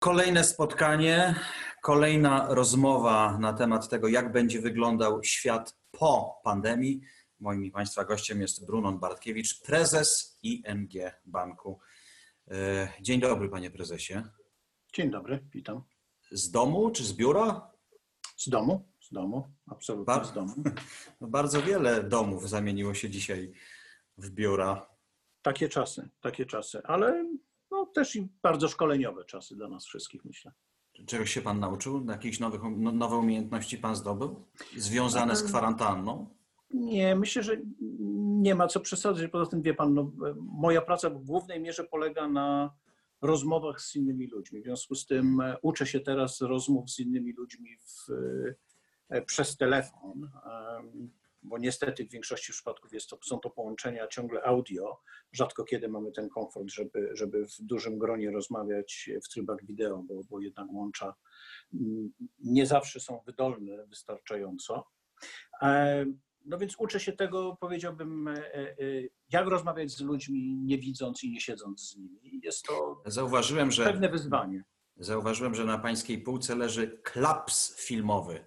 Kolejne spotkanie, kolejna rozmowa na temat tego, jak będzie wyglądał świat po pandemii. Moim i Państwa gościem jest Brunon Bartkiewicz, prezes ING Banku. E, dzień dobry, panie prezesie. Dzień dobry, witam. Z domu czy z biura? Z domu, z domu, absolutnie Bar- z domu. No bardzo wiele domów zamieniło się dzisiaj w biura. Takie czasy, takie czasy, ale no, też i bardzo szkoleniowe czasy dla nas wszystkich, myślę. Czegoś się pan nauczył? Jakieś nowych, no, nowe umiejętności pan zdobył? Związane z kwarantanną? Nie, myślę, że nie ma co przesadzać. Poza tym, wie pan, no, moja praca w głównej mierze polega na rozmowach z innymi ludźmi. W związku z tym e, uczę się teraz rozmów z innymi ludźmi w, e, przez telefon, bo niestety w większości przypadków jest to, są to połączenia ciągle audio. Rzadko kiedy mamy ten komfort, żeby, żeby w dużym gronie rozmawiać w trybach wideo, bo, bo jednak łącza mm, nie zawsze są wydolne wystarczająco. Em, no więc uczę się tego, powiedziałbym, e, e, jak rozmawiać z ludźmi, nie widząc i nie siedząc z nimi. Jest to Zauważyłem, że pewne wyzwanie. Zauważyłem, że na pańskiej półce leży klaps filmowy.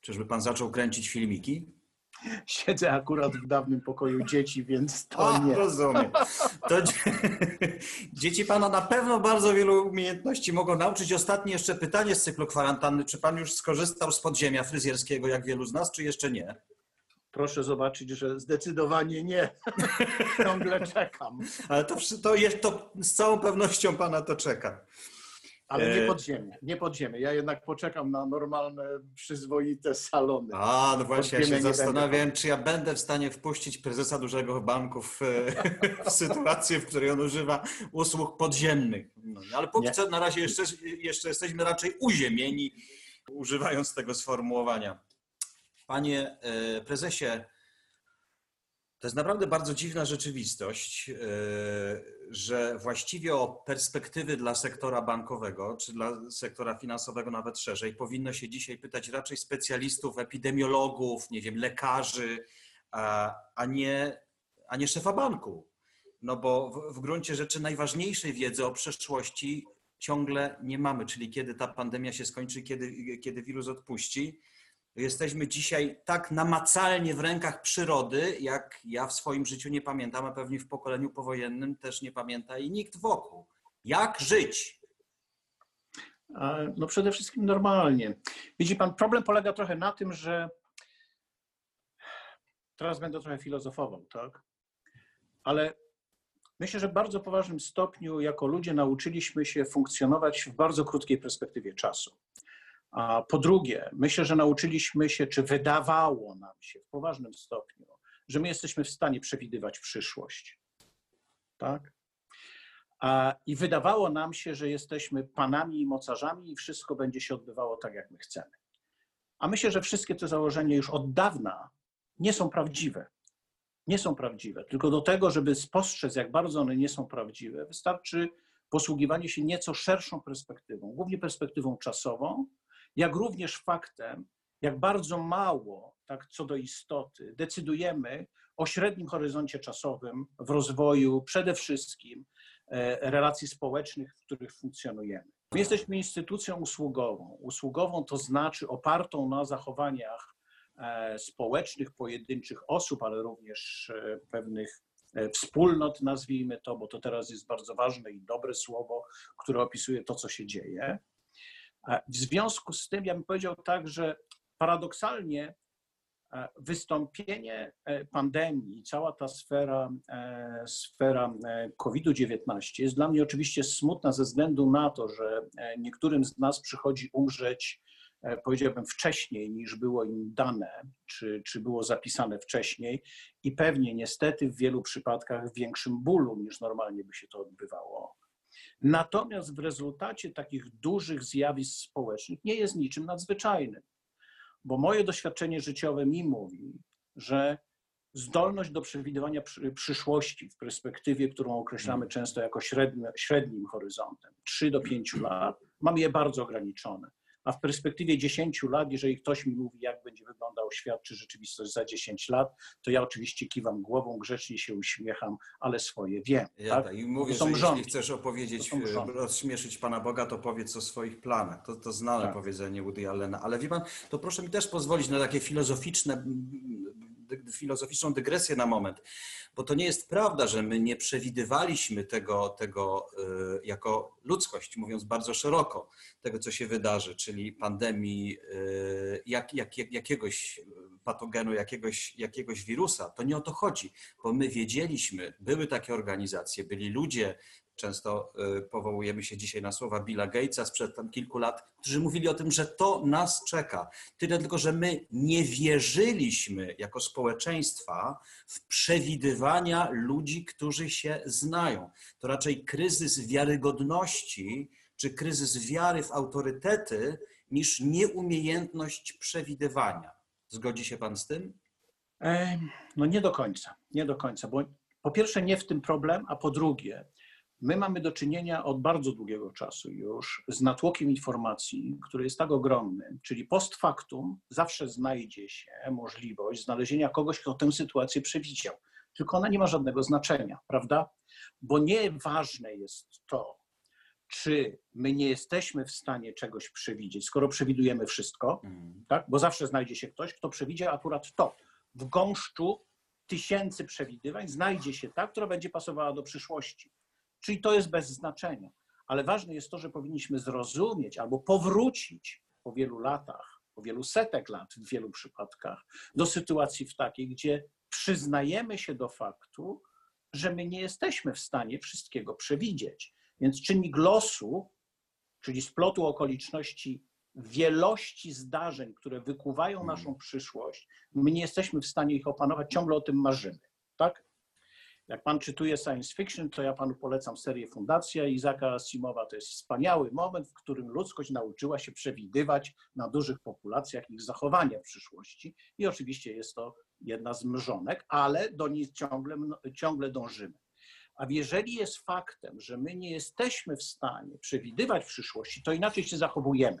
Czyżby pan zaczął kręcić filmiki? Siedzę akurat w dawnym pokoju dzieci, więc to A, nie. rozumiem. To dzie- dzieci pana na pewno bardzo wielu umiejętności mogą nauczyć. Ostatnie jeszcze pytanie z cyklu kwarantanny. Czy pan już skorzystał z podziemia fryzjerskiego, jak wielu z nas, czy jeszcze nie? Proszę zobaczyć, że zdecydowanie nie. Ciągle czekam. Ale to, to, jest, to z całą pewnością pana to czeka. Ale nie E. podziemie, nie podziemie. Ja jednak poczekam na normalne, przyzwoite salony. A, no właśnie, ja Podziemia się zastanawiałem, czy ja będę w stanie wpuścić prezesa dużego banku w, w sytuację, w której on używa usług podziemnych. No, ale póki Nie. co na razie jeszcze, jeszcze jesteśmy raczej uziemieni, używając tego sformułowania. Panie e, prezesie, to jest naprawdę bardzo dziwna rzeczywistość, e, że właściwie o perspektywy dla sektora bankowego, czy dla sektora finansowego nawet szerzej, powinno się dzisiaj pytać raczej specjalistów, epidemiologów, nie wiem, lekarzy, a, nie, a nie szefa banku. No bo w, w gruncie rzeczy najważniejszej wiedzy o przeszłości ciągle nie mamy, czyli kiedy ta pandemia się skończy, kiedy, kiedy wirus odpuści. Jesteśmy dzisiaj tak namacalnie w rękach przyrody, jak ja w swoim życiu nie pamiętam, a pewnie w pokoleniu powojennym też nie pamięta i nikt wokół. Jak żyć? No przede wszystkim normalnie. Widzi pan, problem polega trochę na tym, że teraz będę trochę filozofował, tak? Ale myślę, że w bardzo poważnym stopniu jako ludzie nauczyliśmy się funkcjonować w bardzo krótkiej perspektywie czasu. Po drugie, myślę, że nauczyliśmy się, czy wydawało nam się w poważnym stopniu, że my jesteśmy w stanie przewidywać przyszłość. Tak? I wydawało nam się, że jesteśmy panami i mocarzami i wszystko będzie się odbywało tak, jak my chcemy. A myślę, że wszystkie te założenia już od dawna nie są prawdziwe. Nie są prawdziwe. Tylko do tego, żeby spostrzec, jak bardzo one nie są prawdziwe, wystarczy posługiwanie się nieco szerszą perspektywą, głównie perspektywą czasową, jak również faktem, jak bardzo mało, tak co do istoty, decydujemy o średnim horyzoncie czasowym w rozwoju przede wszystkim e, relacji społecznych, w których funkcjonujemy. My jesteśmy instytucją usługową. Usługową to znaczy opartą na zachowaniach e, społecznych pojedynczych osób, ale również e, pewnych wspólnot, nazwijmy to, bo to teraz jest bardzo ważne i dobre słowo, które opisuje to, co się dzieje. E, W związku z tym, ja bym powiedział tak, że paradoksalnie e, wystąpienie e, pandemii, cała ta sfera, sfera e, COVID-19 jest dla mnie oczywiście smutna ze względu na to, że niektórym z nas przychodzi umrzeć powiedziałbym, wcześniej niż było im dane, czy, czy było zapisane wcześniej i pewnie niestety w wielu przypadkach w większym bólu niż normalnie by się to odbywało. Natomiast w rezultacie takich dużych zjawisk społecznych nie jest niczym nadzwyczajnym, bo moje doświadczenie życiowe mi mówi, że zdolność do przewidywania przyszłości w perspektywie, którą określamy mm. często jako średnim, średnim horyzontem, 3 do 5 lat, mam je bardzo ograniczone. A w perspektywie 10 lat, jeżeli ktoś mi mówi, jak będzie wyglądał świat czy rzeczywistość za 10 lat, to ja oczywiście kiwam głową, grzecznie się uśmiecham, ale swoje wiem. Ja tak? tak I mówię, że jeśli chcesz opowiedzieć, e, rozśmieszyć Pana Boga, to powiedz o swoich planach. To, to znane tak. powiedzenie Woody Allena. Ale wie Pan, to proszę mi też pozwolić na takie filozoficzne filozoficzną dygresję na moment, bo to nie jest prawda, że my nie przewidywaliśmy tego, tego y, jako ludzkość, mówiąc bardzo szeroko, tego, co się wydarzy, czyli pandemii, y, jak, jak, jakiegoś patogenu, jakiegoś, jakiegoś wirusa. To nie o to chodzi, bo my wiedzieliśmy, były takie organizacje, byli ludzie, Często y, powołujemy się dzisiaj na słowa Billa Gatesa sprzed tam kilku lat, którzy mówili o tym, że to nas czeka. Tyle tylko, że my nie wierzyliśmy jako społeczeństwa w przewidywania ludzi, którzy się znają. To raczej kryzys wiarygodności czy kryzys wiary w autorytety niż nieumiejętność przewidywania. Zgodzi się Pan z tym? No nie do końca, nie do końca, bo po pierwsze nie w tym problem, a po drugie My mamy do czynienia od bardzo długiego czasu już z natłokiem informacji, który jest tak ogromny, czyli post factum zawsze znajdzie się możliwość znalezienia kogoś, kto tę sytuację przewidział. Tylko ona nie ma żadnego znaczenia, prawda? Bo nieważne jest to, czy my nie jesteśmy w stanie czegoś przewidzieć, skoro przewidujemy wszystko, mm. tak? bo zawsze znajdzie się ktoś, kto przewidzi akurat to. W gąszczu tysięcy przewidywań znajdzie się ta, która będzie pasowała do przyszłości. Czyli to jest bez znaczenia. Ale ważne jest to, że powinniśmy zrozumieć albo powrócić po wielu latach, po wielu setek lat w wielu przypadkach, do sytuacji w takiej, gdzie przyznajemy się do faktu, że my nie jesteśmy w stanie wszystkiego przewidzieć. Więc czynnik losu, czyli splotu okoliczności, wielości zdarzeń, które wykuwają hmm. naszą przyszłość, my nie jesteśmy w stanie ich opanować, ciągle o tym marzymy. Tak? Jak pan czytuje science fiction, to ja panu polecam serię Fundacja Izaka Asimowa. To jest wspaniały moment, w którym ludzkość nauczyła się przewidywać na dużych populacjach ich zachowania w przyszłości. I oczywiście jest to jedna z mrzonek, ale do niej ciągle, ciągle dążymy. A jeżeli jest faktem, że my nie jesteśmy w stanie przewidywać przyszłości, to inaczej się zachowujemy.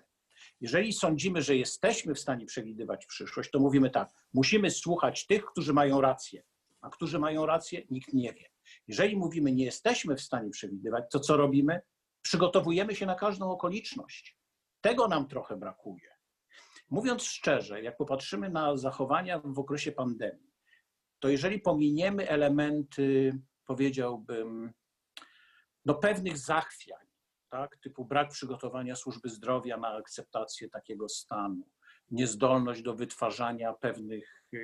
Jeżeli sądzimy, że jesteśmy w stanie przewidywać przyszłość, to mówimy tak: musimy słuchać tych, którzy mają rację a którzy mają rację, nikt nie wie. Jeżeli mówimy, nie jesteśmy w stanie przewidywać, to co robimy? Przygotowujemy się na każdą okoliczność. Tego nam trochę brakuje. Mówiąc szczerze, jak popatrzymy na zachowania w okresie pandemii, to jeżeli pominiemy elementy, powiedziałbym, no pewnych zachwiań, tak, typu brak przygotowania służby zdrowia na akceptację takiego stanu, niezdolność do wytwarzania pewnych e,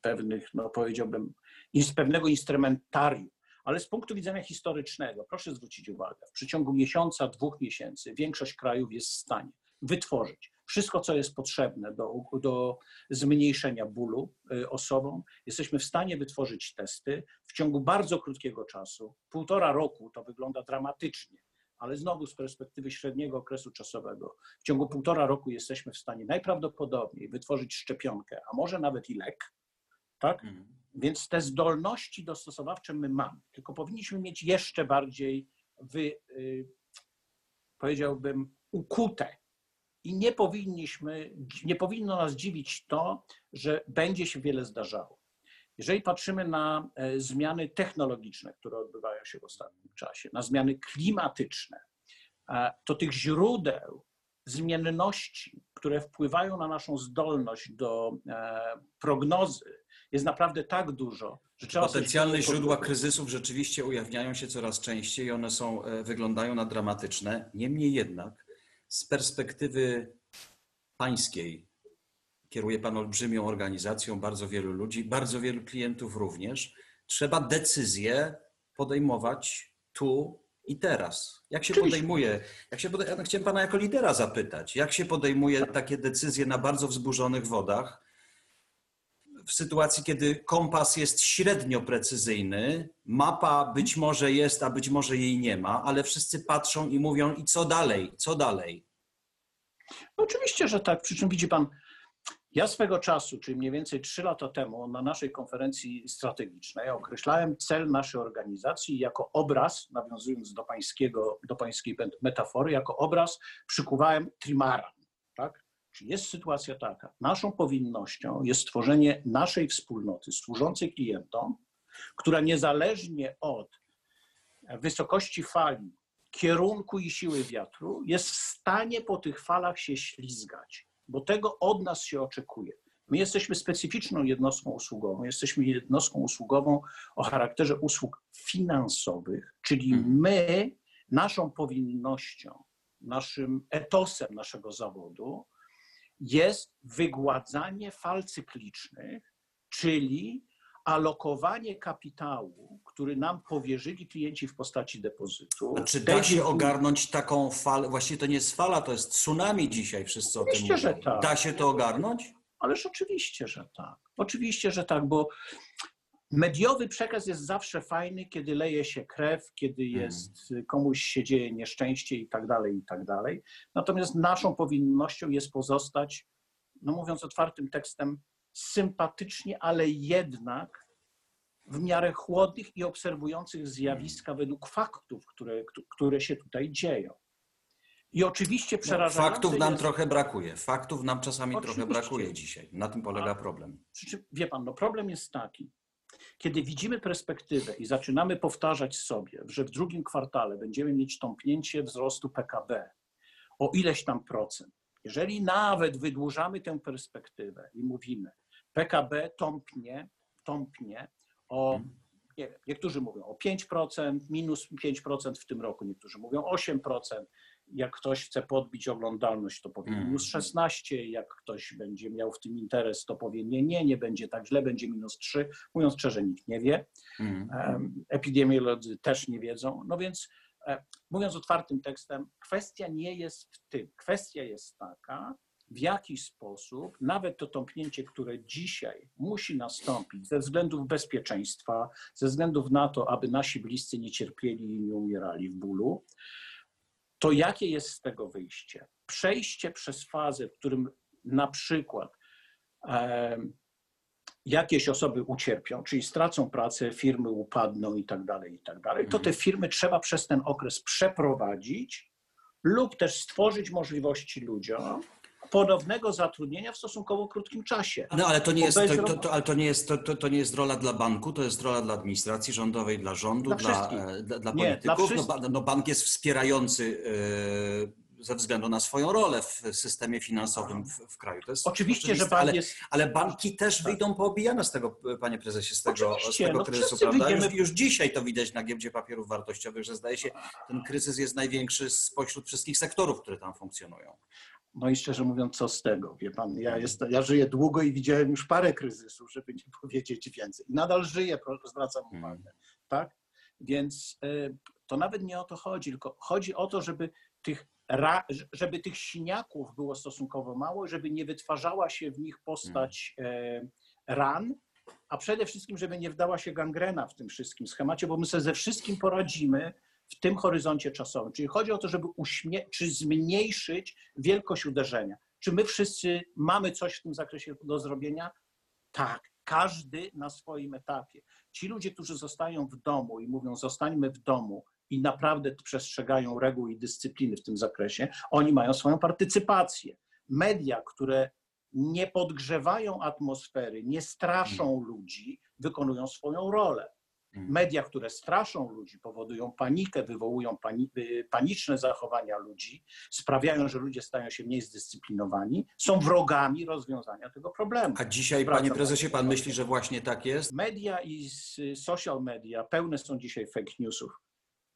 pewnych, no powiedziałbym, z pewnego instrumentarium. Ale z punktu widzenia historycznego, proszę zwrócić uwagę, w przeciągu miesiąca, dwóch miesięcy większość krajów jest w stanie wytworzyć wszystko, co jest potrzebne do, do zmniejszenia bólu y, osobom. Jesteśmy w stanie wytworzyć testy w ciągu bardzo krótkiego czasu. Półtora roku to wygląda dramatycznie, ale znowu z perspektywy średniego okresu czasowego, w ciągu półtora roku jesteśmy w stanie najprawdopodobniej wytworzyć szczepionkę, a może nawet i lek, tak? Mhm. Więc te zdolności dostosowawcze my mamy, tylko powinniśmy mieć jeszcze bardziej, wy, y, powiedziałbym, ukute. I nie powinniśmy, nie powinno nas dziwić to, że będzie się wiele zdarzało. Jeżeli patrzymy na e, zmiany technologiczne, które odbywają się w ostatnim czasie, na zmiany klimatyczne, to tych źródeł zmienności, które wpływają na naszą zdolność do e, prognozy jest naprawdę tak dużo, że trzeba Potencjalne źródła kryzysów rzeczywiście ujawniają się coraz częściej i one są, e, wyglądają na dramatyczne. Niemniej jednak z perspektywy pańskiej, kieruje Pan olbrzymią organizacją, bardzo wielu ludzi, bardzo wielu klientów również, trzeba decyzje podejmować tu i teraz? Jak się Oczywiście. podejmuje, jak się podejmuje, ja chciałem pana jako lidera zapytać, jak się podejmuje takie decyzje na bardzo wzburzonych wodach, w sytuacji, kiedy kompas jest średnio precyzyjny, mapa być może jest, a być może jej nie ma, ale wszyscy patrzą i mówią, i co dalej, co dalej? No oczywiście, że tak. Przy czym widzi pan, ja swego czasu, czyli mniej więcej trzy lata temu, na naszej konferencji strategicznej określałem cel naszej organizacji jako obraz, nawiązując do, pańskiego, do pańskiej metafory, jako obraz przykuwałem trimara. Czyli jest sytuacja taka, naszą powinnością jest stworzenie naszej wspólnoty służącej klientom, która niezależnie od wysokości fali, kierunku i siły wiatru jest w stanie po tych falach się ślizgać, bo tego od nas się oczekuje. My jesteśmy specyficzną jednostką usługową, jesteśmy jednostką usługową o charakterze usług finansowych, czyli my, naszą powinnością, naszym etosem naszego zawodu jest wygładzanie fal cyklicznych, czyli alokowanie kapitału, który nam powierzyli klienci w postaci depozytu. Czy da się ogarnąć taką falę? Właściwie to nie jest fala, to jest tsunami dzisiaj, wszyscy o tym Oczywiście, mówią. że tak. Da się to ogarnąć? Ależ oczywiście, że tak. Oczywiście, że tak, bo mediowy przekaz jest zawsze fajny, kiedy leje się krew, kiedy jest komuś się dzieje nieszczęście i tak dalej, i tak dalej. Natomiast naszą powinnością jest pozostać, no mówiąc otwartym tekstem, sympatycznie, ale jednak w miarę chłodnych i obserwujących zjawiska według faktów, które, które się tutaj dzieją. I oczywiście No, przerażające faktów nam jest, trochę brakuje. Faktów nam czasami trochę Oczywiście. brakuje dzisiaj. Na tym polega problem. Przy czym, wie pan, no problem jest taki, kiedy widzimy perspektywę i zaczynamy powtarzać sobie, że w drugim kwartale będziemy mieć tąpnięcie wzrostu PKB o ileś tam procent. Jeżeli nawet wydłużamy tę perspektywę i mówimy, PKB tąpnie, tąpnie o, nie wiem, niektórzy mówią o 5%, minus 5% w tym roku, niektórzy mówią 8%. Jak ktoś chce podbić oglądalność, to powie Mm. minus 16, jak ktoś będzie miał w tym interes, to powie nie, nie, nie będzie tak źle, będzie minus 3. Mówiąc szczerze, nikt nie wie. Mhm. Em, Epidemiolodzy też nie wiedzą. No więc, e, mówiąc otwartym tekstem, kwestia nie jest w tym. Kwestia jest taka, w jaki sposób nawet to tąpnięcie, które dzisiaj musi nastąpić ze względów bezpieczeństwa, ze względów na to, aby nasi bliscy nie cierpieli i nie umierali w bólu, to jakie jest z tego wyjście? Przejście przez fazę, w którym na przykład jakieś osoby ucierpią, czyli stracą pracę, firmy upadną i tak dalej, i tak dalej, to te firmy trzeba przez ten okres przeprowadzić lub też stworzyć możliwości ludziom ponownego zatrudnienia w stosunkowo krótkim czasie. No ale to nie jest, to, to, to, ale to nie jest, to, to, to nie jest rola dla banku, to jest rola dla administracji rządowej, dla rządu, Dla dla, e, dla, dla Nie, dla polityków. no, wszystkich. ba- no, bank jest wspierający e, ze względu na swoją rolę w systemie finansowym w, w kraju. Oczywiście, że bank ale, jest ale banki też Tak. wyjdą poobijane z tego, panie prezesie, z tego, z tego no kryzysu, prawda? wyjdziemy- Już, już dzisiaj to widać na giełdzie papierów wartościowych, że zdaje się, ten kryzys jest największy spośród wszystkich sektorów, które tam funkcjonują. No i szczerze mówiąc, co z tego? Wie pan, ja, jestem, ja żyję długo i widziałem już parę kryzysów, żeby nie powiedzieć więcej. Nadal żyję, zwracam Mhm. uwagę. Tak? Więc y, to nawet nie o to chodzi, tylko chodzi o to, żeby tych, żeby tych siniaków było stosunkowo mało, żeby nie wytwarzała się w nich postać e, ran, a przede wszystkim, żeby nie wdała się gangrena w tym wszystkim schemacie, bo my sobie ze wszystkim poradzimy w tym horyzoncie czasowym. Czyli chodzi o to, żeby uśmie- czy zmniejszyć wielkość uderzenia. Czy my wszyscy mamy coś w tym zakresie do zrobienia? Tak, każdy na swoim etapie. Ci ludzie, którzy zostają w domu i mówią, zostańmy w domu i naprawdę przestrzegają reguł i dyscypliny w tym zakresie, oni mają swoją partycypację. Media, które nie podgrzewają atmosfery, nie straszą ludzi, wykonują swoją rolę. Media, które straszą ludzi, powodują panikę, wywołują pani, y, paniczne zachowania ludzi, sprawiają, że ludzie stają się mniej zdyscyplinowani, są wrogami rozwiązania tego problemu. A dzisiaj, panie prezesie, pan myśli, że właśnie tak jest? Media i s- social media pełne są dzisiaj fake newsów.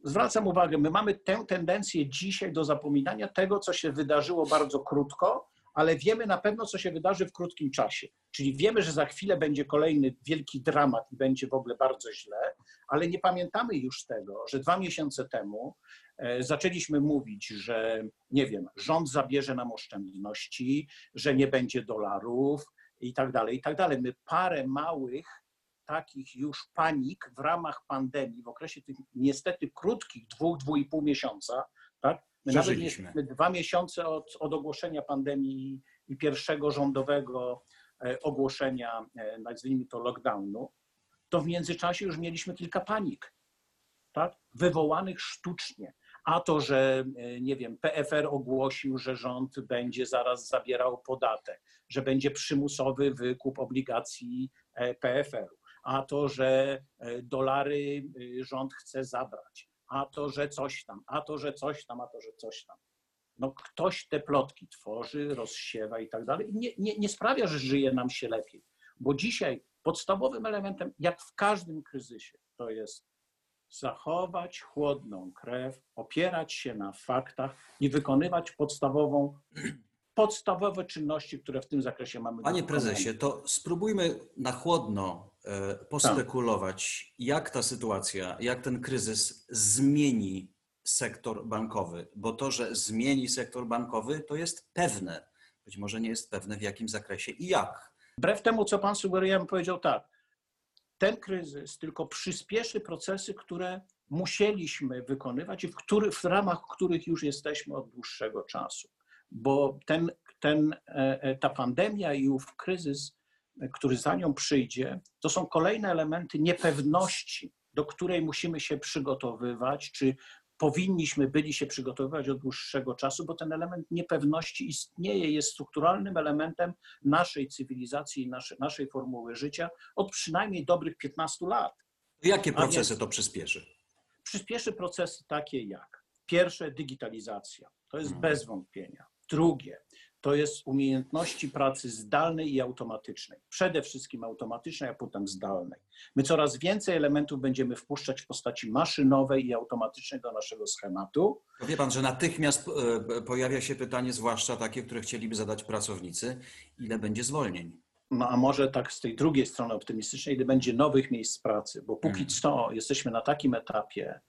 Zwracam uwagę, my mamy tę tendencję dzisiaj do zapominania tego, co się wydarzyło bardzo krótko, ale wiemy na pewno, co się wydarzy w krótkim czasie. Czyli wiemy, że za chwilę będzie kolejny wielki dramat i będzie w ogóle bardzo źle, ale nie pamiętamy już tego, że dwa miesiące temu e, zaczęliśmy mówić, że nie wiem, rząd zabierze nam oszczędności, że nie będzie dolarów i tak dalej, i tak dalej. My parę małych takich już panik w ramach pandemii, w okresie tych niestety krótkich dwóch, dwóch i pół miesiąca, tak? My nawet jesteśmy dwa miesiące od, od ogłoszenia pandemii i pierwszego rządowego e, ogłoszenia, e, nazwijmy to lockdownu, to w międzyczasie już mieliśmy kilka panik, tak? wywołanych sztucznie. A to, że e, nie wiem, PFR ogłosił, że rząd będzie zaraz zabierał podatek, że będzie przymusowy wykup obligacji PFR-u, a to, że dolary rząd chce zabrać, a to, że coś tam, a to, że coś tam, a to, że coś tam. No ktoś te plotki tworzy, rozsiewa i tak dalej. Nie, nie, nie sprawia, że żyje nam się lepiej. Bo dzisiaj podstawowym elementem, jak w każdym kryzysie, to jest zachować chłodną krew, opierać się na faktach i wykonywać podstawową podstawowe czynności, które w tym zakresie mamy. Panie prezesie, to spróbujmy na chłodno pospekulować, tak. jak ta sytuacja, jak ten kryzys zmieni sektor bankowy, bo to, że zmieni sektor bankowy, to jest pewne. Być może nie jest pewne w jakim zakresie i jak. Wbrew temu, co pan sugeruje, ja bym powiedział tak. Ten kryzys tylko przyspieszy procesy, które musieliśmy wykonywać i w, który, w ramach których już jesteśmy od dłuższego czasu bo ten, ten, e, e, ta pandemia i ów kryzys, który za nią przyjdzie, to są kolejne elementy niepewności, do której musimy się przygotowywać, czy powinniśmy byli się przygotowywać od dłuższego czasu, bo ten element niepewności istnieje, jest strukturalnym elementem naszej cywilizacji i naszej, naszej formuły życia od przynajmniej dobrych 15 lat. Jakie procesy to przyspieszy? Przyspieszy procesy takie jak pierwsze digitalizacja, to jest hmm. bez wątpienia. Drugie to jest umiejętności pracy zdalnej i automatycznej. Przede wszystkim automatycznej, a potem zdalnej. My coraz więcej elementów będziemy wpuszczać w postaci maszynowej i automatycznej do naszego schematu. Wie pan, że natychmiast e, pojawia się pytanie, zwłaszcza takie, które chcieliby zadać pracownicy, ile będzie zwolnień? No a może tak z tej drugiej strony optymistycznej, ile będzie nowych miejsc pracy, bo póki hmm. co jesteśmy na takim etapie,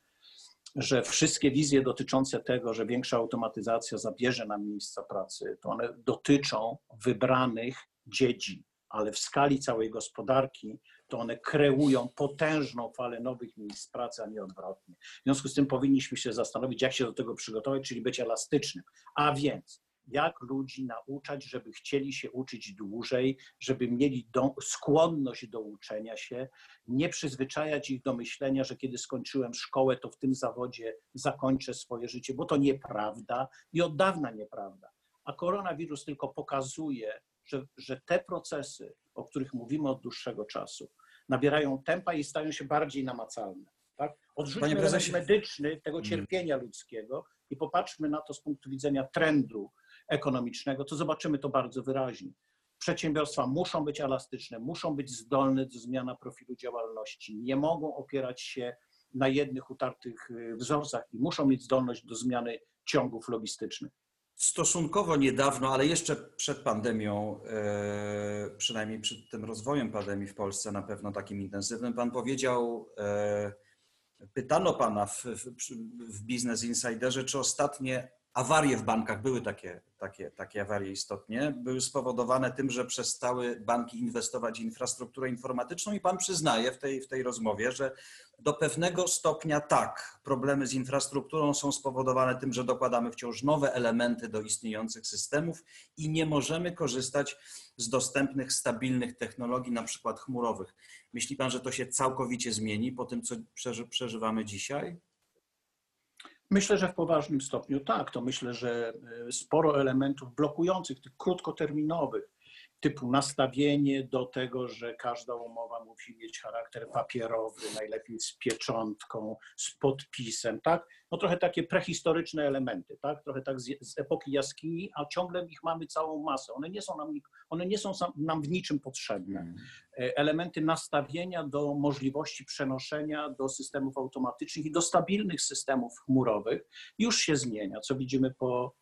że wszystkie wizje dotyczące tego, że większa automatyzacja zabierze nam miejsca pracy, to one dotyczą wybranych dziedzin, ale w skali całej gospodarki to one kreują potężną falę nowych miejsc pracy, a nie odwrotnie. W związku z tym powinniśmy się zastanowić, jak się do tego przygotować, czyli być elastycznym. A więc jak ludzi nauczać, żeby chcieli się uczyć dłużej, żeby mieli do, skłonność do uczenia się, nie przyzwyczajać ich do myślenia, że kiedy skończyłem szkołę, to w tym zawodzie zakończę swoje życie, bo to nieprawda i od dawna nieprawda. A koronawirus tylko pokazuje, że, że te procesy, o których mówimy od dłuższego czasu, nabierają tempa i stają się bardziej namacalne. Tak? Odrzućmy medyczny tego mm. cierpienia ludzkiego i popatrzmy na to z punktu widzenia trendu ekonomicznego, to zobaczymy to bardzo wyraźnie. Przedsiębiorstwa muszą być elastyczne, muszą być zdolne do zmiany profilu działalności, nie mogą opierać się na jednych utartych y, wzorcach i muszą mieć zdolność do zmiany ciągów logistycznych. Stosunkowo niedawno, ale jeszcze przed pandemią, e, przynajmniej przed tym rozwojem pandemii w Polsce, na pewno takim intensywnym, pan powiedział, e, pytano pana w, w, w Business Insiderze, czy ostatnie awarie w bankach, były takie, takie, takie awarie istotnie, były spowodowane tym, że przestały banki inwestować w infrastrukturę informatyczną i pan przyznaje w tej, w tej rozmowie, że do pewnego stopnia tak, problemy z infrastrukturą są spowodowane tym, że dokładamy wciąż nowe elementy do istniejących systemów i nie możemy korzystać z dostępnych, stabilnych technologii, na przykład chmurowych. Myśli pan, że to się całkowicie zmieni po tym, co przeżywamy dzisiaj? Myślę, że w poważnym stopniu tak. To myślę, że e, sporo elementów blokujących, tych krótkoterminowych, typu nastawienie do tego, że każda umowa musi mieć charakter papierowy, najlepiej z pieczątką, z podpisem, tak? No trochę takie prehistoryczne elementy, tak? Trochę tak z, z epoki jaskini, a ciągle ich mamy całą masę. One nie są nam, one nie są nam w niczym potrzebne. Hmm. Elementy nastawienia do możliwości przenoszenia do systemów automatycznych i do stabilnych systemów chmurowych już się zmienia, co widzimy po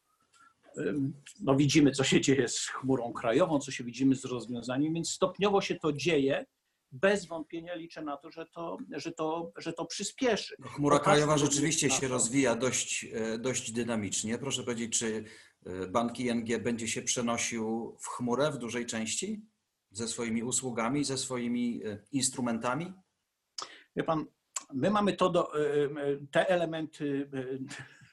no widzimy, co się dzieje z chmurą krajową, co się widzimy z rozwiązaniem, więc stopniowo się to dzieje. Bez wątpienia liczę na to, że to, że to, że to przyspieszy. No, chmura krajowa rzeczywiście się rozwija dość, e, dość dynamicznie. Proszę powiedzieć, czy e, bank ING będzie się przenosił w chmurę w dużej części ze swoimi usługami, ze swoimi e, instrumentami? Wie pan, my mamy to do, te elementy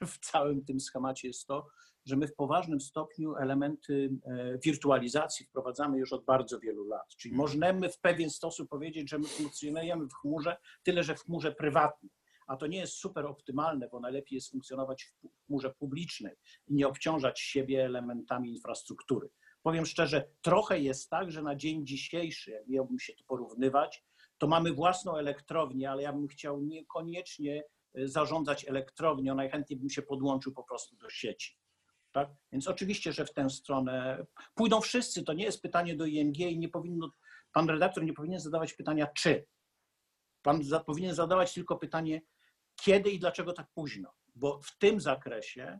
w całym tym schemacie jest to, że my w poważnym stopniu elementy e, wirtualizacji wprowadzamy już od bardzo wielu lat. Czyli Mhm. możemy w pewien sposób powiedzieć, że my funkcjonujemy w chmurze, tyle że w chmurze prywatnej. A to nie jest super optymalne, bo najlepiej jest funkcjonować w chmurze publicznej i nie obciążać siebie elementami infrastruktury. Powiem szczerze, trochę jest tak, że na dzień dzisiejszy, jak miałbym się to porównywać, to mamy własną elektrownię, ale ja bym chciał niekoniecznie e, zarządzać elektrownią, najchętniej bym się podłączył po prostu do sieci. Tak? Więc oczywiście, że w tę stronę pójdą wszyscy. To nie jest pytanie do ING i nie powinno, pan redaktor nie powinien zadawać pytania czy. Pan za, powinien zadawać tylko pytanie kiedy i dlaczego tak późno. Bo w tym zakresie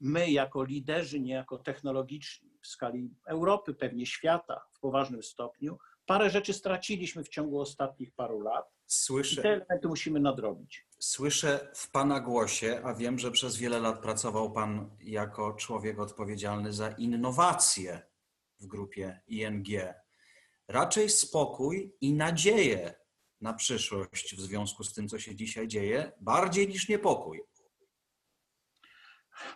my jako liderzy, niejako technologiczni w skali Europy, pewnie świata w poważnym stopniu, parę rzeczy straciliśmy w ciągu ostatnich paru lat. Słyszę. I te elementy musimy nadrobić. Słyszę w Pana głosie, a wiem, że przez wiele lat pracował Pan jako człowiek odpowiedzialny za innowacje w grupie ING. Raczej spokój i nadzieję na przyszłość w związku z tym, co się dzisiaj dzieje, bardziej niż niepokój.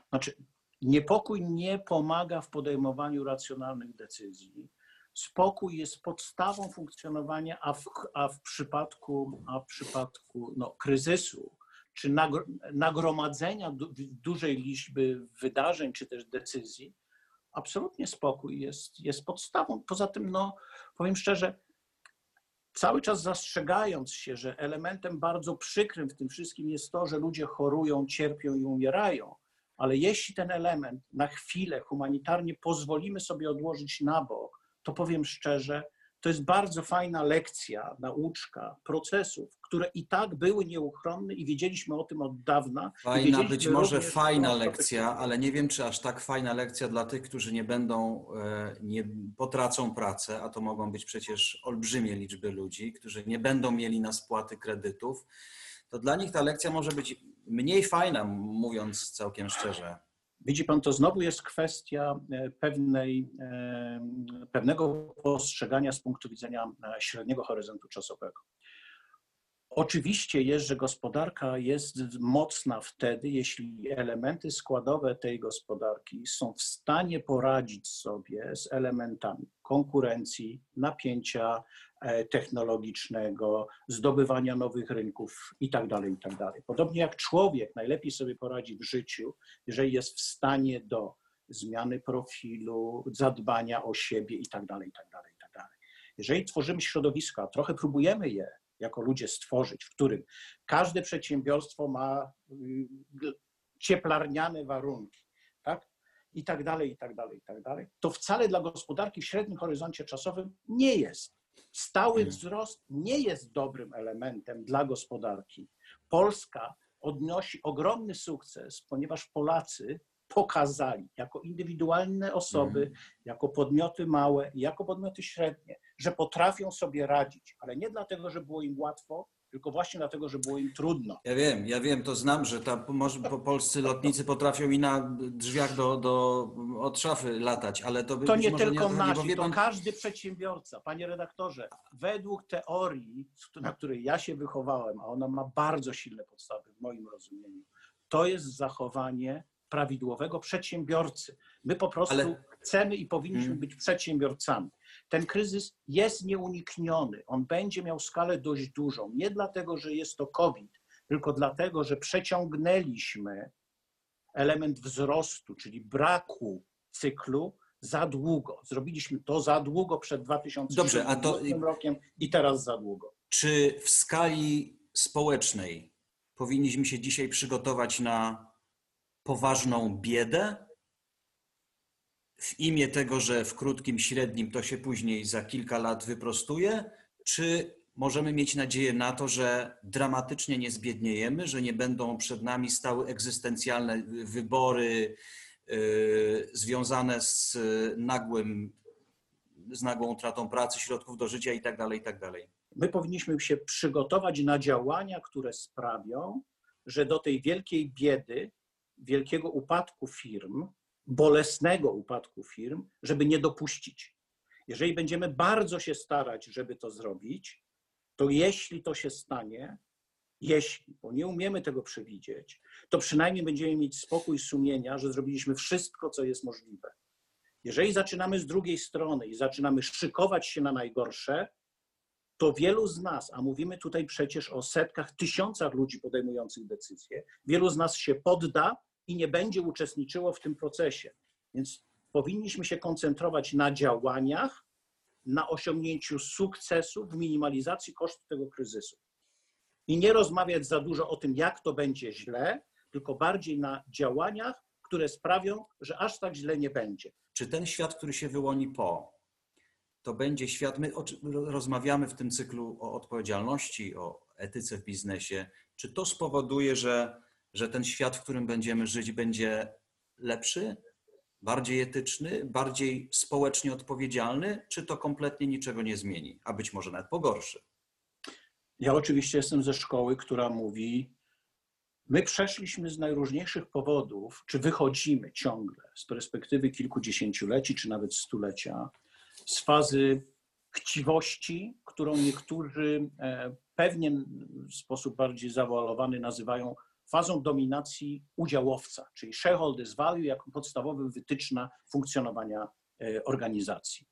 Znaczy, niepokój nie pomaga w podejmowaniu racjonalnych decyzji. Spokój jest podstawą funkcjonowania, a w, a w przypadku, a w przypadku no, kryzysu czy nagromadzenia du, dużej liczby wydarzeń czy też decyzji, absolutnie spokój jest, jest podstawą. Poza tym, no, powiem szczerze, cały czas zastrzegając się, że elementem bardzo przykrym w tym wszystkim jest to, że ludzie chorują, cierpią i umierają, ale jeśli ten element na chwilę humanitarnie pozwolimy sobie odłożyć na bok, to powiem szczerze, to jest bardzo fajna lekcja, nauczka procesów, które i tak były nieuchronne i wiedzieliśmy o tym od dawna. Fajna, być może fajna lekcja, ale nie wiem, czy aż tak fajna lekcja dla tych, którzy nie będą, e, nie potracą pracę, a to mogą być przecież olbrzymie liczby ludzi, którzy nie będą mieli na spłaty kredytów. To dla nich ta lekcja może być mniej fajna, mówiąc całkiem szczerze. Widzi pan, to znowu jest kwestia e, pewnej, e, pewnego postrzegania z punktu widzenia e, średniego horyzontu czasowego. Oczywiście jest, że gospodarka jest mocna wtedy, jeśli elementy składowe tej gospodarki są w stanie poradzić sobie z elementami konkurencji, napięcia e, technologicznego, zdobywania nowych rynków itd. Tak itd. Tak Podobnie jak człowiek najlepiej sobie poradzi w życiu, jeżeli jest w stanie do zmiany profilu, zadbania o siebie itd. itd. itd. Jeżeli tworzymy środowiska, trochę próbujemy je jako ludzie stworzyć, w którym każde przedsiębiorstwo ma y, cieplarniane warunki, tak? I tak dalej, i tak dalej, i tak dalej. To wcale dla gospodarki w średnim horyzoncie czasowym nie jest. Stały hmm. wzrost nie jest dobrym elementem dla gospodarki. Polska odnosi ogromny sukces, ponieważ Polacy pokazali jako indywidualne osoby, mhm. jako podmioty małe, jako podmioty średnie, że potrafią sobie radzić, ale nie dlatego, że było im łatwo, tylko właśnie dlatego, że było im trudno. Ja wiem, ja wiem, to znam, że ta, może po polscy lotnicy potrafią i na drzwiach do, do, od szafy latać, ale to To nie tylko nie, nasi, to pan... każdy przedsiębiorca. Panie redaktorze, według teorii, na której ja się wychowałem, a ona ma bardzo silne podstawy w moim rozumieniu, to jest zachowanie prawidłowego przedsiębiorcy. My po prostu Ale... chcemy i powinniśmy hmm. być przedsiębiorcami. Ten kryzys jest nieunikniony. On będzie miał skalę dość dużą. Nie dlatego, że jest to COVID, tylko dlatego, że przeciągnęliśmy element wzrostu, czyli braku cyklu za długo. Zrobiliśmy to za długo przed 2020 to... rokiem i teraz za długo. Czy w skali społecznej powinniśmy się dzisiaj przygotować na poważną biedę w imię tego, że w krótkim, średnim to się później za kilka lat wyprostuje, czy możemy mieć nadzieję na to, że dramatycznie nie zbiedniejemy, że nie będą przed nami stały egzystencjalne wybory y, związane z nagłym, z nagłą utratą pracy, środków do życia itd., itd. My powinniśmy się przygotować na działania, które sprawią, że do tej wielkiej biedy, wielkiego upadku firm, bolesnego upadku firm, żeby nie dopuścić. Jeżeli będziemy bardzo się starać, żeby to zrobić, to jeśli to się stanie, jeśli, bo nie umiemy tego przewidzieć, to przynajmniej będziemy mieć spokój sumienia, że zrobiliśmy wszystko, co jest możliwe. Jeżeli zaczynamy z drugiej strony i zaczynamy szykować się na najgorsze, to wielu z nas, a mówimy tutaj przecież o setkach, tysiącach ludzi podejmujących decyzje, wielu z nas się podda i nie będzie uczestniczyło w tym procesie. Więc powinniśmy się koncentrować na działaniach, na osiągnięciu sukcesu w minimalizacji kosztów tego kryzysu. I nie rozmawiać za dużo o tym, jak to będzie źle, tylko bardziej na działaniach, które sprawią, że aż tak źle nie będzie. Czy ten świat, który się wyłoni po, to będzie świat, my rozmawiamy w tym cyklu o odpowiedzialności, o etyce w biznesie, czy to spowoduje, że, że ten świat, w którym będziemy żyć, będzie lepszy, bardziej etyczny, bardziej społecznie odpowiedzialny, czy to kompletnie niczego nie zmieni, a być może nawet pogorszy? Ja oczywiście jestem ze szkoły, która mówi, my przeszliśmy z najróżniejszych powodów, czy wychodzimy ciągle z perspektywy kilkudziesięcioleci, czy nawet stulecia, z fazy chciwości, którą niektórzy pewnie w sposób bardziej zawalowany nazywają fazą dominacji udziałowca, czyli shareholders value jako podstawowy wytyczna funkcjonowania e, organizacji.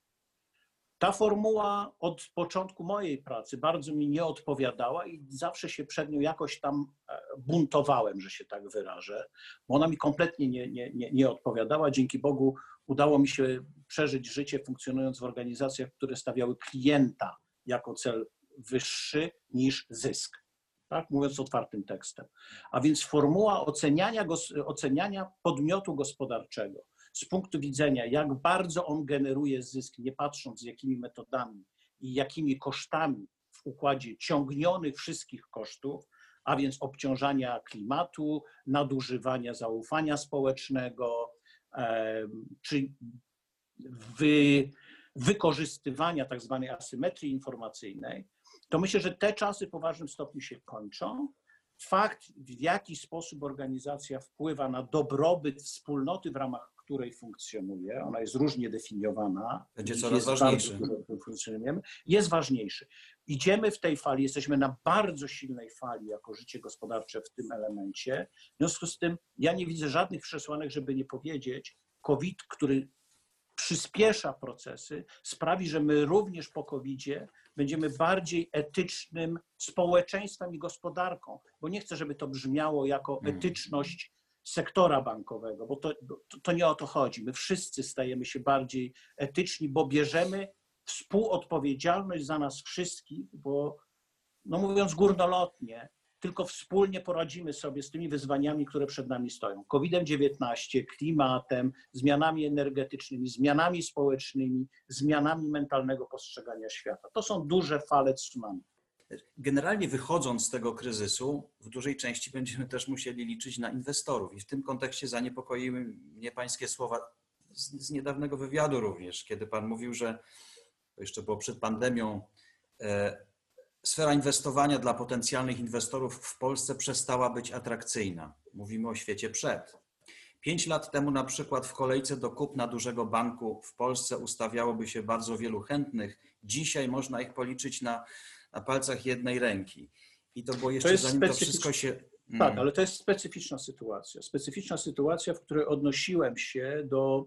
Ta formuła od początku mojej pracy bardzo mi nie odpowiadała i zawsze się przed nią jakoś tam e, buntowałem, że się tak wyrażę, bo ona mi kompletnie nie, nie, nie, nie odpowiadała. Dzięki Bogu udało mi się przeżyć życie funkcjonując w organizacjach, które stawiały klienta jako cel wyższy niż zysk. Tak, mówiąc otwartym tekstem. A więc formuła oceniania, oceniania podmiotu gospodarczego z punktu widzenia, jak bardzo on generuje zysk, nie patrząc z jakimi metodami i jakimi kosztami w układzie ciągnionych wszystkich kosztów, a więc obciążania klimatu, nadużywania zaufania społecznego, czy wy, wykorzystywania tak zwanej asymetrii informacyjnej, to myślę, że te czasy w poważnym stopniu się kończą. Fakt, w jaki sposób organizacja wpływa na dobrobyt wspólnoty, w ramach której funkcjonuje, ona jest różnie definiowana. Będzie coraz ważniejszy. jest ważniejszy. Idziemy w tej fali, jesteśmy na bardzo silnej fali jako życie gospodarcze w tym elemencie. W związku z tym ja nie widzę żadnych przesłanek, żeby nie powiedzieć, COVID, który przyspiesza procesy, sprawi, że my również po COVID-zie będziemy bardziej etycznym społeczeństwem i gospodarką, bo nie chcę, żeby to brzmiało jako hmm. etyczność sektora bankowego, bo to, to, to nie o to chodzi. My wszyscy stajemy się bardziej etyczni, bo bierzemy współodpowiedzialność za nas wszystkich, bo no mówiąc górnolotnie, tylko wspólnie poradzimy sobie z tymi wyzwaniami, które przed nami stoją. COVID-19, klimatem, zmianami energetycznymi, zmianami społecznymi, zmianami mentalnego postrzegania świata. To są duże fale tsunami. Generalnie wychodząc z tego kryzysu, w dużej części będziemy też musieli liczyć na inwestorów. I w tym kontekście zaniepokoiły mnie Pańskie słowa z, z niedawnego wywiadu również, kiedy Pan mówił, że to jeszcze było przed pandemią, e, sfera inwestowania dla potencjalnych inwestorów w Polsce przestała być atrakcyjna. Mówimy o świecie przed. Pięć lat temu na przykład w kolejce do kupna dużego banku w Polsce ustawiałoby się bardzo wielu chętnych. Dzisiaj można ich policzyć na, na palcach jednej ręki. I to było jeszcze to zanim to wszystko się... Tak, mm. ale to jest specyficzna sytuacja. Specyficzna sytuacja, w której odnosiłem się do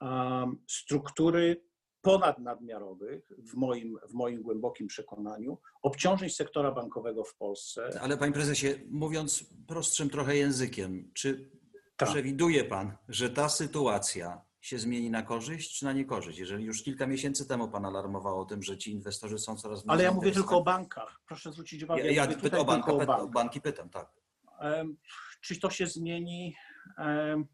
um, struktury ponadnadmiarowych, w moim, w moim głębokim przekonaniu, obciążeń sektora bankowego w Polsce. Ale panie prezesie, mówiąc prostszym trochę językiem, czy tak. przewiduje pan, że ta sytuacja się zmieni na korzyść czy na niekorzyść? Jeżeli już kilka miesięcy temu pan alarmował o tym, że ci inwestorzy są coraz mniej Ale ja mówię tylko o bankach. Proszę zwrócić uwagę. Ja, ja, ja pytam o, banka, o, bank. banki pytam, tak. Um, czy to się zmieni? Um,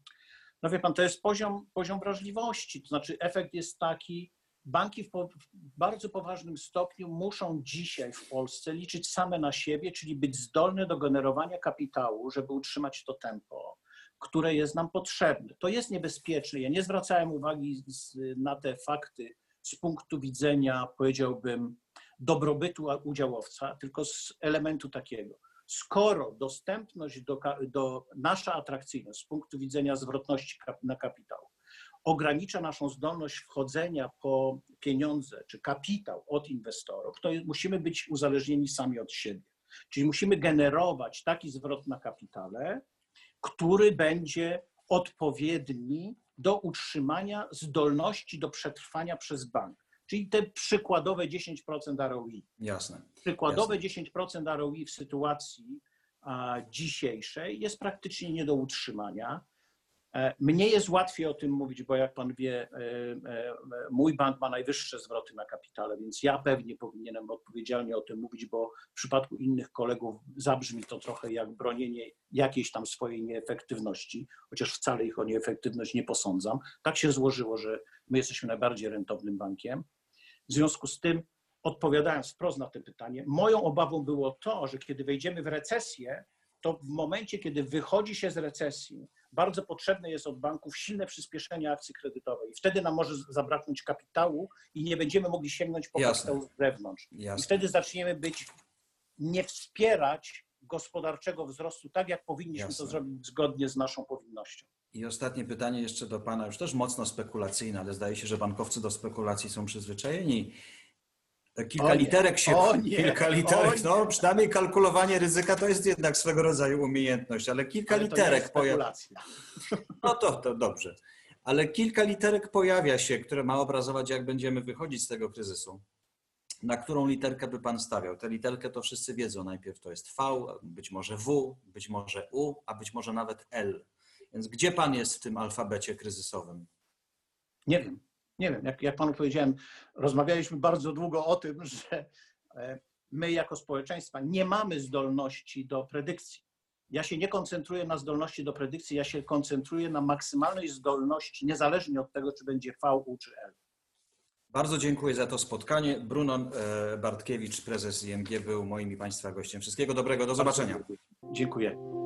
no wie pan, to jest poziom, poziom wrażliwości. To znaczy efekt jest taki, banki w, po, w, bardzo poważnym stopniu muszą dzisiaj w Polsce liczyć same na siebie, czyli być zdolne do generowania kapitału, żeby utrzymać to tempo. które jest nam potrzebne. To jest niebezpieczne. Ja nie zwracałem uwagi z, na te fakty z punktu widzenia, powiedziałbym, dobrobytu udziałowca, tylko z elementu takiego. Skoro dostępność do, do nasza atrakcyjność z punktu widzenia zwrotności na kapitał ogranicza naszą zdolność wchodzenia po pieniądze czy kapitał od inwestorów, to musimy być uzależnieni sami od siebie. Czyli musimy generować taki zwrot na kapitale, który będzie odpowiedni do utrzymania zdolności do przetrwania przez bank. Czyli te przykładowe 10% ROI. Jasne. Przykładowe Jasne. 10% ROI w sytuacji dzisiejszej jest praktycznie nie do utrzymania. E, mnie jest łatwiej o tym mówić, bo jak pan wie, e, e, mój bank ma najwyższe zwroty na kapitale, więc ja pewnie powinienem odpowiedzialnie o tym mówić, bo w przypadku innych kolegów zabrzmi to trochę jak bronienie jakiejś tam swojej nieefektywności, chociaż wcale ich o nieefektywność nie posądzam. Tak się złożyło, że my jesteśmy najbardziej rentownym bankiem. W związku z tym, odpowiadając wprost na to pytanie, moją obawą było to, że kiedy wejdziemy w recesję, to w momencie, kiedy wychodzi się z recesji, bardzo potrzebne jest od banków silne przyspieszenie akcji kredytowej. I wtedy nam może zabraknąć kapitału i nie będziemy mogli sięgnąć po Jasne. kapitał z zewnątrz. Jasne. I wtedy zaczniemy być, nie wspierać gospodarczego wzrostu tak, jak powinniśmy Jasne. to zrobić zgodnie z naszą powinnością. I ostatnie pytanie jeszcze do Pana, już też mocno spekulacyjne, ale zdaje się, że bankowcy do spekulacji są przyzwyczajeni. Te kilka O nie, literek się. o nie, kilka o literek, nie. no przynajmniej kalkulowanie ryzyka to jest jednak swego rodzaju umiejętność, ale kilka Ale literek pojawia. spekulacja. No to, to dobrze. Ale kilka literek pojawia się, które ma obrazować, jak będziemy wychodzić z tego kryzysu. Na którą literkę by Pan stawiał? Tę literkę to wszyscy wiedzą. Najpierw to jest V, być może W, być może U, a być może nawet L. Więc gdzie Pan jest w tym alfabecie kryzysowym? Nie wiem, nie wiem. Jak, jak panu powiedziałem, rozmawialiśmy bardzo długo o tym, że e, my jako społeczeństwa nie mamy zdolności do predykcji. Ja się nie koncentruję na zdolności do predykcji, ja się koncentruję na maksymalnej zdolności, niezależnie od tego, czy będzie V, U czy L. Bardzo dziękuję za to spotkanie. Brunon e, Bartkiewicz, prezes IMG, był moim i Państwa gościem. Wszystkiego dobrego, do zobaczenia. Dziękuję.